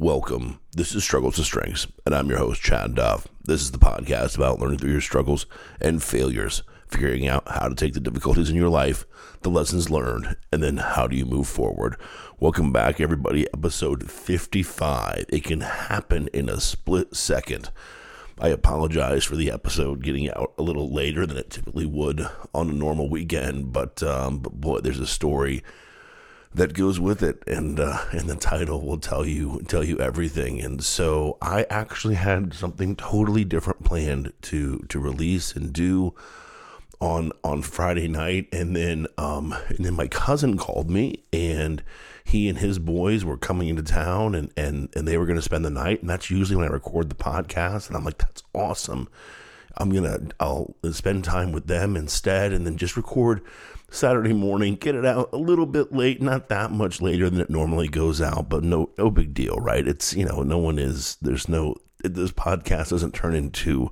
Welcome. This is Struggles to Strengths, and I'm your host, Chad Duff. This is the podcast about learning through your struggles and failures, figuring out how to take the difficulties in your life, the lessons learned, and then how do you move forward. Welcome back, everybody. Episode 55. It can happen in a split second. I apologize for the episode getting out a little later than it typically would on a normal weekend, but, um, but boy, there's a story that goes with it, and uh, and the title will tell you tell you everything. And so I actually had something totally different planned to to release and do on on Friday night, and then um and then my cousin called me, and he and his boys were coming into town, and and and they were going to spend the night, and that's usually when I record the podcast, and I'm like, that's awesome. I'm gonna I'll spend time with them instead, and then just record Saturday morning, get it out a little bit late, not that much later than it normally goes out, but no no big deal, right? It's you know, no one is there's no this podcast doesn't turn into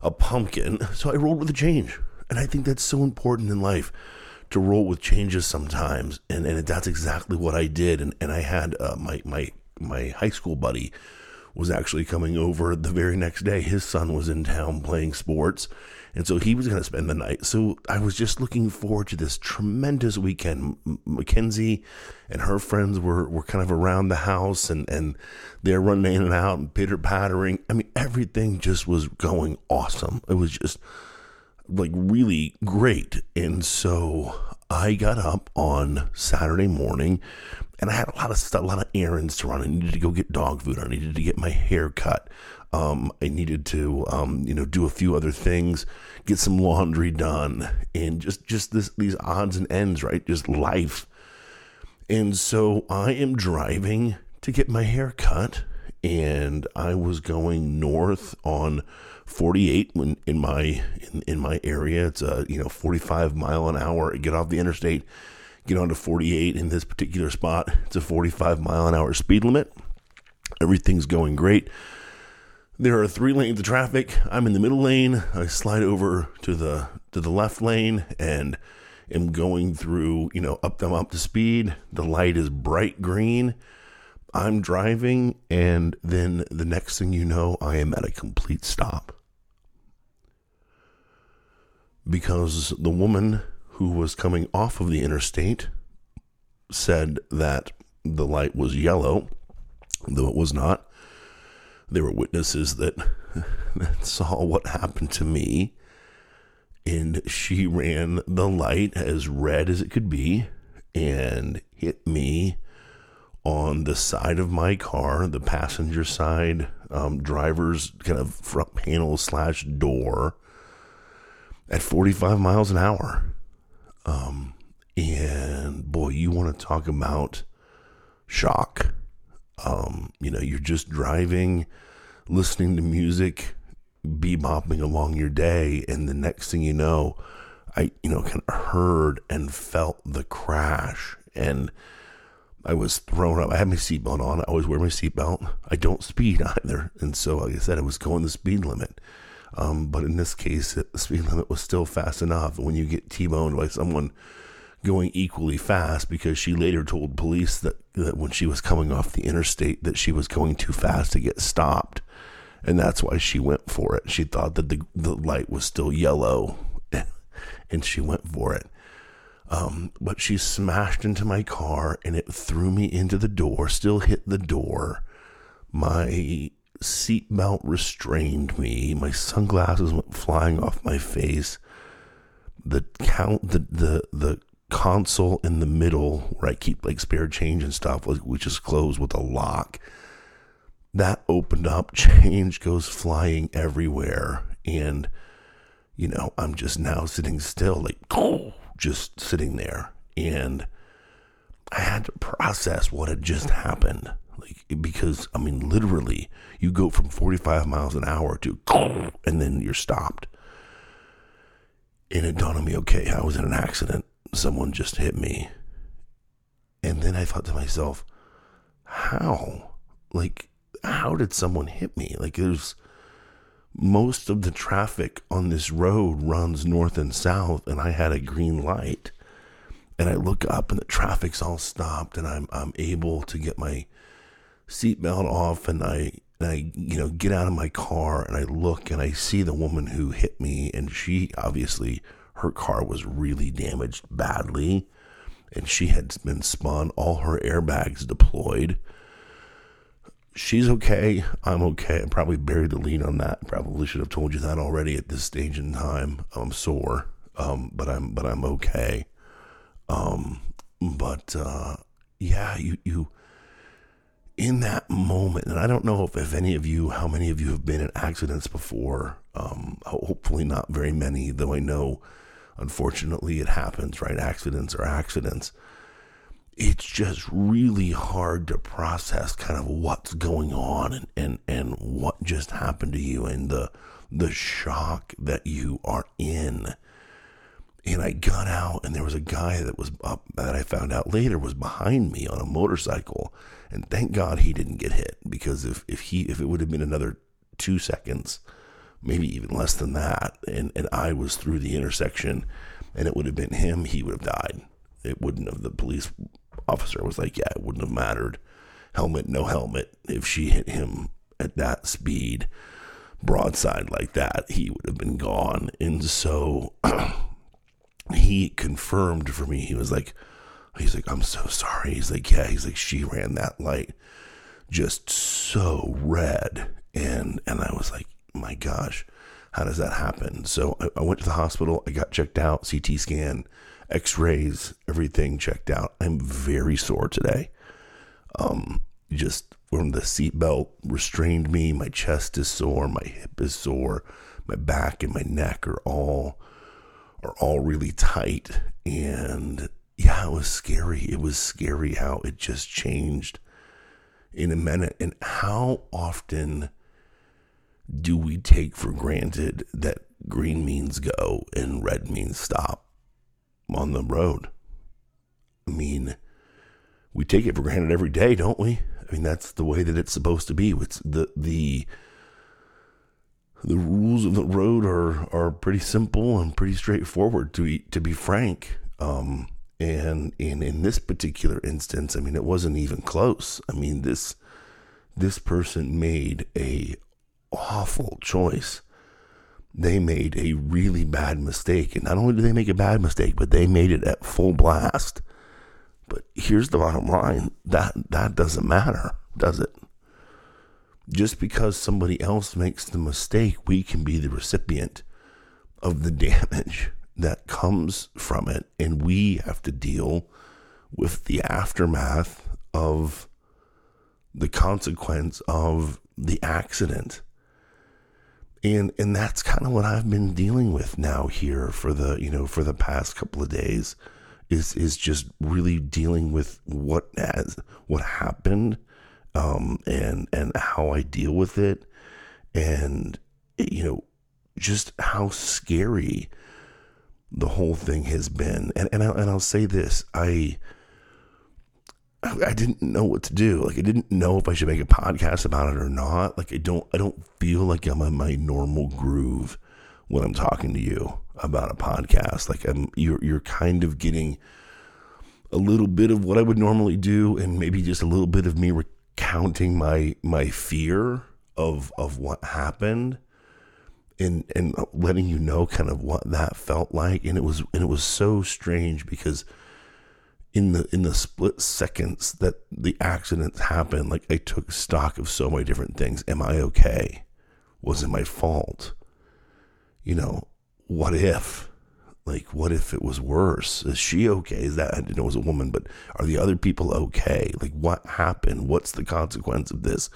a pumpkin. So I rolled with the change. And I think that's so important in life to roll with changes sometimes. And and that's exactly what I did. And and I had uh, my my my high school buddy was actually coming over the very next day. His son was in town playing sports and so he was going to spend the night. So I was just looking forward to this tremendous weekend. Mackenzie and her friends were, were kind of around the house and, and they're running in and out and pitter pattering. I mean, everything just was going awesome. It was just like really great. And so I got up on Saturday morning and I had a lot of stuff, a lot of errands to run. I needed to go get dog food. I needed to get my hair cut. Um, I needed to, um, you know, do a few other things, get some laundry done, and just just this these odds and ends, right? Just life. And so I am driving to get my hair cut, and I was going north on 48 when in my in, in my area. It's a you know 45 mile an hour. Get off the interstate, get onto 48. In this particular spot, it's a 45 mile an hour speed limit. Everything's going great there are three lanes of traffic. I'm in the middle lane. I slide over to the to the left lane and am going through, you know, up them up to speed. The light is bright green. I'm driving and then the next thing you know, I am at a complete stop. Because the woman who was coming off of the interstate said that the light was yellow, though it was not there were witnesses that, that saw what happened to me. And she ran the light as red as it could be and hit me on the side of my car, the passenger side, um, driver's kind of front panel slash door at 45 miles an hour. Um, and boy, you want to talk about shock. Um, you know, you're just driving, listening to music, bebopping along your day, and the next thing you know, I, you know, kind of heard and felt the crash, and I was thrown up. I had my seatbelt on. I always wear my seatbelt. I don't speed either, and so, like I said, I was going the speed limit. Um, but in this case, the speed limit was still fast enough. When you get T-boned by someone going equally fast because she later told police that, that when she was coming off the interstate that she was going too fast to get stopped. And that's why she went for it. She thought that the, the light was still yellow and she went for it. Um, but she smashed into my car and it threw me into the door still hit the door. My seatbelt restrained me my sunglasses went flying off my face the count the the the console in the middle where I keep like spare change and stuff, which is closed with a lock. That opened up, change goes flying everywhere. And, you know, I'm just now sitting still, like, just sitting there. And I had to process what had just happened. Like, because, I mean, literally, you go from 45 miles an hour to, and then you're stopped. And it dawned on me, okay, I was in an accident someone just hit me. And then I thought to myself, how? Like, how did someone hit me? Like, there's most of the traffic on this road runs north and south, and I had a green light. And I look up, and the traffic's all stopped, and I'm I'm able to get my seatbelt off and I and I you know get out of my car and I look and I see the woman who hit me and she obviously her car was really damaged badly and she had been spun all her airbags deployed. She's okay. I'm okay. I probably buried the lead on that. Probably should have told you that already at this stage in time. I'm sore um, but i'm but i'm okay um, but uh, yeah you you in that moment, and I don't know if, if any of you, how many of you have been in accidents before. Um, hopefully, not very many, though I know, unfortunately, it happens, right? Accidents are accidents. It's just really hard to process kind of what's going on and, and, and what just happened to you and the the shock that you are in. And I got out, and there was a guy that was up that I found out later was behind me on a motorcycle and thank God he didn't get hit because if, if he if it would have been another two seconds, maybe even less than that, and, and I was through the intersection and it would have been him, he would have died. It wouldn't have the police officer was like, Yeah, it wouldn't have mattered. Helmet, no helmet. If she hit him at that speed, broadside like that, he would have been gone. And so he confirmed for me, he was like, He's like, I'm so sorry. He's like, yeah. He's like, she ran that light just so red. And, and I was like, my gosh, how does that happen? So I, I went to the hospital. I got checked out, CT scan, x rays, everything checked out. I'm very sore today. Um, just when the seatbelt restrained me, my chest is sore, my hip is sore, my back and my neck are all are all really tight and yeah, it was scary. It was scary how it just changed in a minute. And how often do we take for granted that green means go and red means stop on the road? I mean, we take it for granted every day, don't we? I mean, that's the way that it's supposed to be. It's the the the rules of the road are are pretty simple and pretty straightforward. To be to be frank, um, and in in this particular instance, I mean, it wasn't even close. I mean, this this person made a awful choice. They made a really bad mistake, and not only did they make a bad mistake, but they made it at full blast. But here's the bottom line: that that doesn't matter, does it? Just because somebody else makes the mistake, we can be the recipient of the damage that comes from it, and we have to deal with the aftermath of the consequence of the accident. And and that's kind of what I've been dealing with now here for the, you know, for the past couple of days is is just really dealing with what has what happened um and and how I deal with it and you know just how scary the whole thing has been. And and, I, and I'll say this, I I didn't know what to do. Like I didn't know if I should make a podcast about it or not. Like I don't I don't feel like I'm in my normal groove when I'm talking to you about a podcast. Like I'm you're you're kind of getting a little bit of what I would normally do and maybe just a little bit of me recounting my my fear of of what happened and and letting you know kind of what that felt like. And it was and it was so strange because in the in the split seconds that the accidents happened like I took stock of so many different things. Am I okay? Was it my fault? You know what if like what if it was worse is she okay is that i didn't know it was a woman but are the other people okay like what happened what's the consequence of this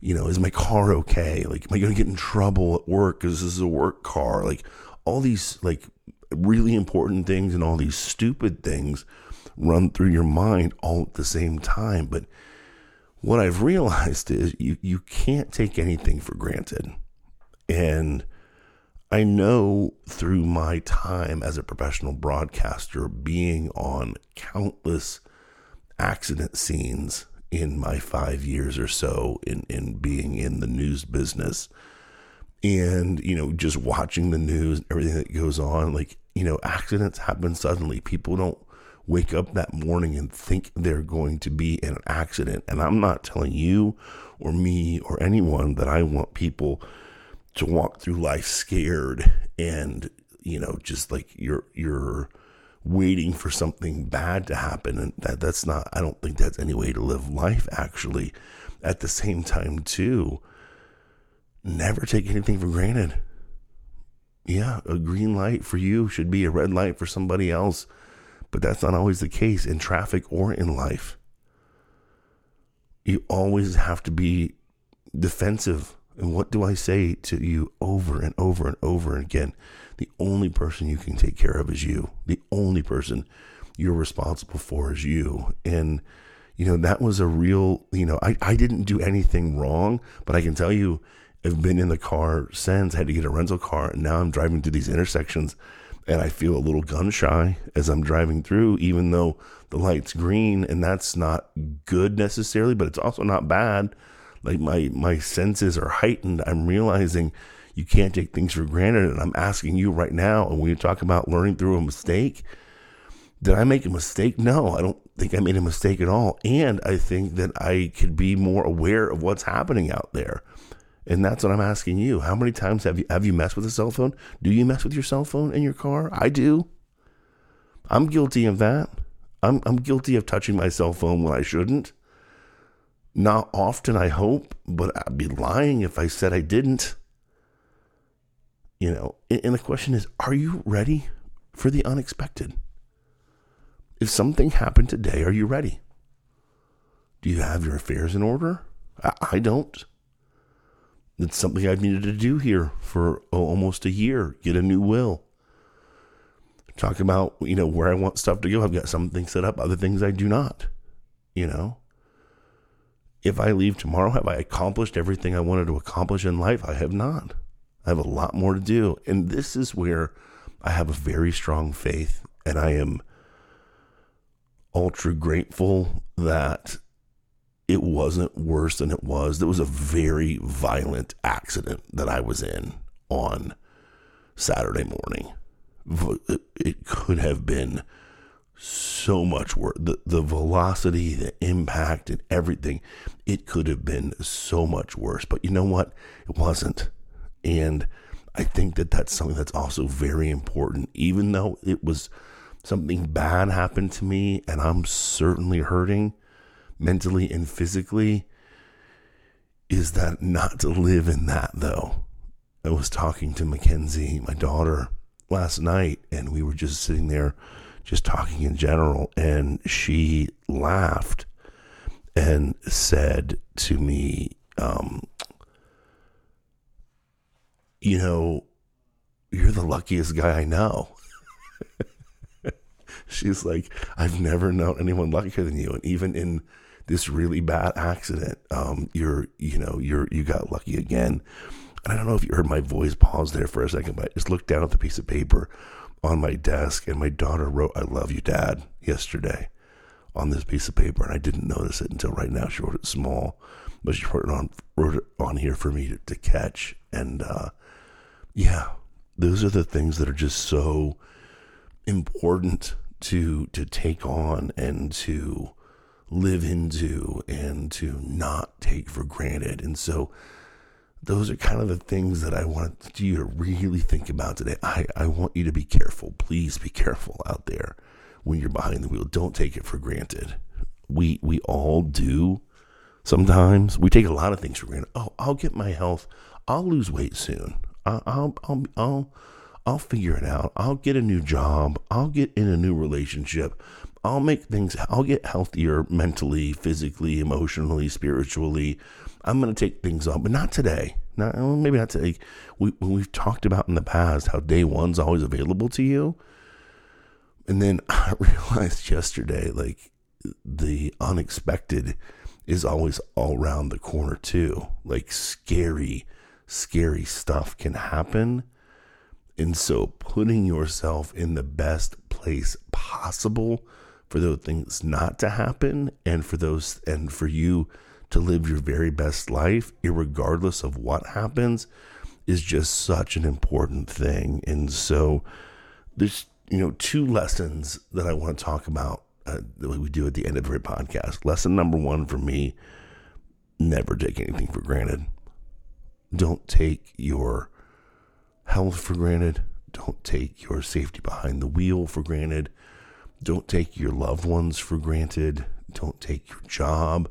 you know, is my car okay? Like, am I going to get in trouble at work because this is a work car? Like, all these like really important things and all these stupid things run through your mind all at the same time. But what I've realized is you, you can't take anything for granted. And I know through my time as a professional broadcaster, being on countless accident scenes in my five years or so in, in being in the news business and you know just watching the news and everything that goes on like you know accidents happen suddenly people don't wake up that morning and think they're going to be in an accident. And I'm not telling you or me or anyone that I want people to walk through life scared and, you know, just like you're, you're, waiting for something bad to happen. And that that's not I don't think that's any way to live life actually. At the same time too never take anything for granted. Yeah a green light for you should be a red light for somebody else but that's not always the case in traffic or in life. You always have to be defensive and what do I say to you over and over and over again the only person you can take care of is you. The only person you're responsible for is you. And, you know, that was a real, you know, I, I didn't do anything wrong, but I can tell you, I've been in the car since, I had to get a rental car, and now I'm driving through these intersections and I feel a little gun shy as I'm driving through, even though the light's green, and that's not good necessarily, but it's also not bad. Like my my senses are heightened. I'm realizing you can't take things for granted. And I'm asking you right now, and when you talk about learning through a mistake, did I make a mistake? No, I don't think I made a mistake at all. And I think that I could be more aware of what's happening out there. And that's what I'm asking you. How many times have you have you messed with a cell phone? Do you mess with your cell phone in your car? I do. I'm guilty of that. I'm I'm guilty of touching my cell phone when I shouldn't. Not often, I hope, but I'd be lying if I said I didn't. You know, and the question is, are you ready for the unexpected? If something happened today, are you ready? Do you have your affairs in order? I, don't. It's something I've needed to do here for oh, almost a year. Get a new will. Talk about you know where I want stuff to go. I've got some things set up, other things I do not. You know, if I leave tomorrow, have I accomplished everything I wanted to accomplish in life? I have not. I have a lot more to do. And this is where I have a very strong faith, and I am ultra grateful that it wasn't worse than it was. There was a very violent accident that I was in on Saturday morning. It could have been so much worse. The, the velocity, the impact, and everything, it could have been so much worse. But you know what? It wasn't. And I think that that's something that's also very important, even though it was something bad happened to me and I'm certainly hurting mentally and physically. Is that not to live in that though? I was talking to Mackenzie, my daughter, last night, and we were just sitting there just talking in general, and she laughed and said to me, um, you know, you're the luckiest guy I know. She's like, I've never known anyone luckier than you. And even in this really bad accident, um, you're, you know, you're, you got lucky again. And I don't know if you heard my voice pause there for a second, but I just looked down at the piece of paper on my desk and my daughter wrote, I love you, dad, yesterday on this piece of paper. And I didn't notice it until right now. She wrote it small, but she wrote it on, wrote it on here for me to, to catch. And, uh, yeah, those are the things that are just so important to to take on and to live into and to not take for granted. And so those are kind of the things that I want you to really think about today. I, I want you to be careful. Please be careful out there when you're behind the wheel. Don't take it for granted. We we all do sometimes. We take a lot of things for granted. Oh, I'll get my health. I'll lose weight soon. I'll, I'll, I'll, I'll figure it out. I'll get a new job. I'll get in a new relationship. I'll make things, I'll get healthier mentally, physically, emotionally, spiritually. I'm going to take things on, but not today. Not, maybe not today. We, we've talked about in the past how day one's always available to you. And then I realized yesterday, like, the unexpected is always all around the corner, too. Like, scary scary stuff can happen. And so putting yourself in the best place possible for those things not to happen and for those and for you to live your very best life, regardless of what happens, is just such an important thing. And so there's you know, two lessons that I want to talk about uh, that we do at the end of every podcast. Lesson number one for me never take anything for granted. Don't take your health for granted. Don't take your safety behind the wheel for granted. Don't take your loved ones for granted. Don't take your job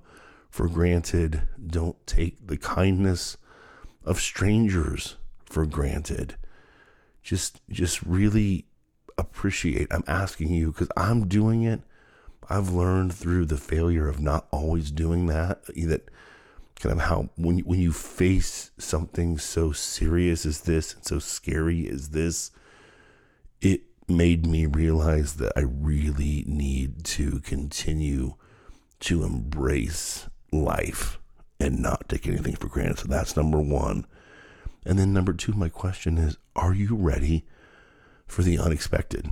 for granted. Don't take the kindness of strangers for granted. Just just really appreciate. I'm asking you cuz I'm doing it. I've learned through the failure of not always doing that that kind of how when when you face something so serious as this and so scary as this it made me realize that I really need to continue to embrace life and not take anything for granted. So that's number 1. And then number 2 my question is are you ready for the unexpected?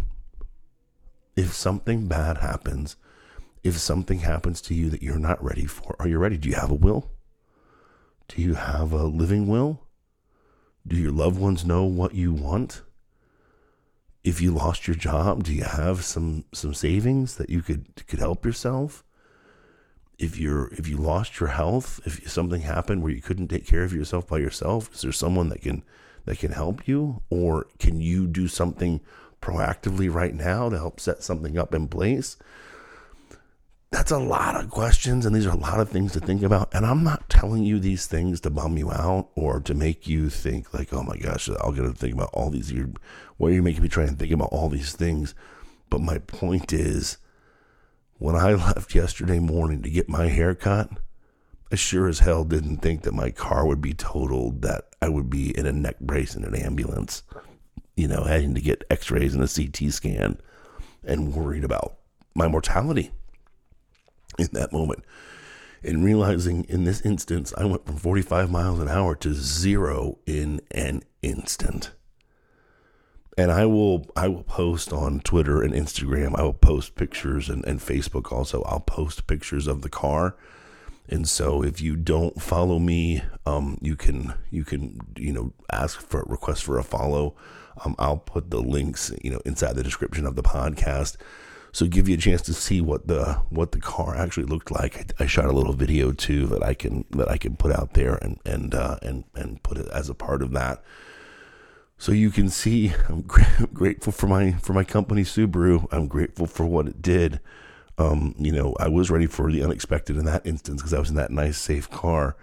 If something bad happens, if something happens to you that you're not ready for, are you ready? Do you have a will? Do you have a living will? Do your loved ones know what you want? If you lost your job, do you have some some savings that you could could help yourself? If you're if you lost your health, if something happened where you couldn't take care of yourself by yourself, is there someone that can that can help you? Or can you do something proactively right now to help set something up in place? That's a lot of questions and these are a lot of things to think about. And i'm not telling you these things to bum you out or to make you think like oh my gosh i'll get to think about all these you're why are you making me try and think about all these things? But my point is when i left yesterday morning to get my hair cut i sure as hell didn't think that my car would be totaled that i would be in a neck brace in an ambulance you know having to get x-rays and a ct scan and worried about my mortality in that moment and realizing in this instance I went from 45 miles an hour to zero in an instant. And I will I will post on Twitter and Instagram. I will post pictures and, and Facebook also. I'll post pictures of the car. And so if you don't follow me, um, you can you can you know ask for request for a follow. Um, I'll put the links you know inside the description of the podcast so give you a chance to see what the what the car actually looked like. I, shot a little video too that I can that I can put out there and and uh, and and put it as a part of that. So you can see, I'm grateful for my for my company Subaru. I'm grateful for what it did. Um, you know, I was ready for the unexpected in that instance because I was in that nice, safe car.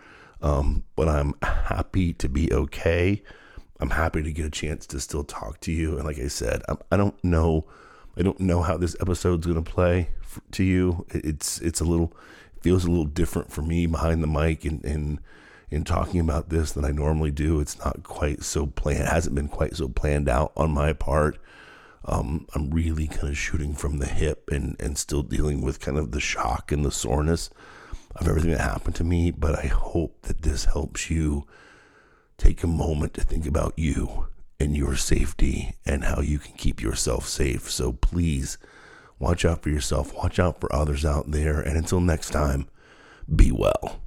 Um, but I'm happy to be okay. I'm happy to get a chance to still talk to you. And like I said, I'm, I do not know I don't know how this episode's to play to you. It's it's a little feels a little different for me behind the mic and and in talking about this than I normally do. It's not quite so planned. It hasn't been quite so planned out on my part. Um, I'm really kind of shooting from the hip and and still dealing with kind of the shock and the soreness of everything that happened to me. But I hope that this helps you take a moment to think about you and your safety and how you can keep yourself safe. So please watch out for yourself, watch out for others out there, and until next time, be well.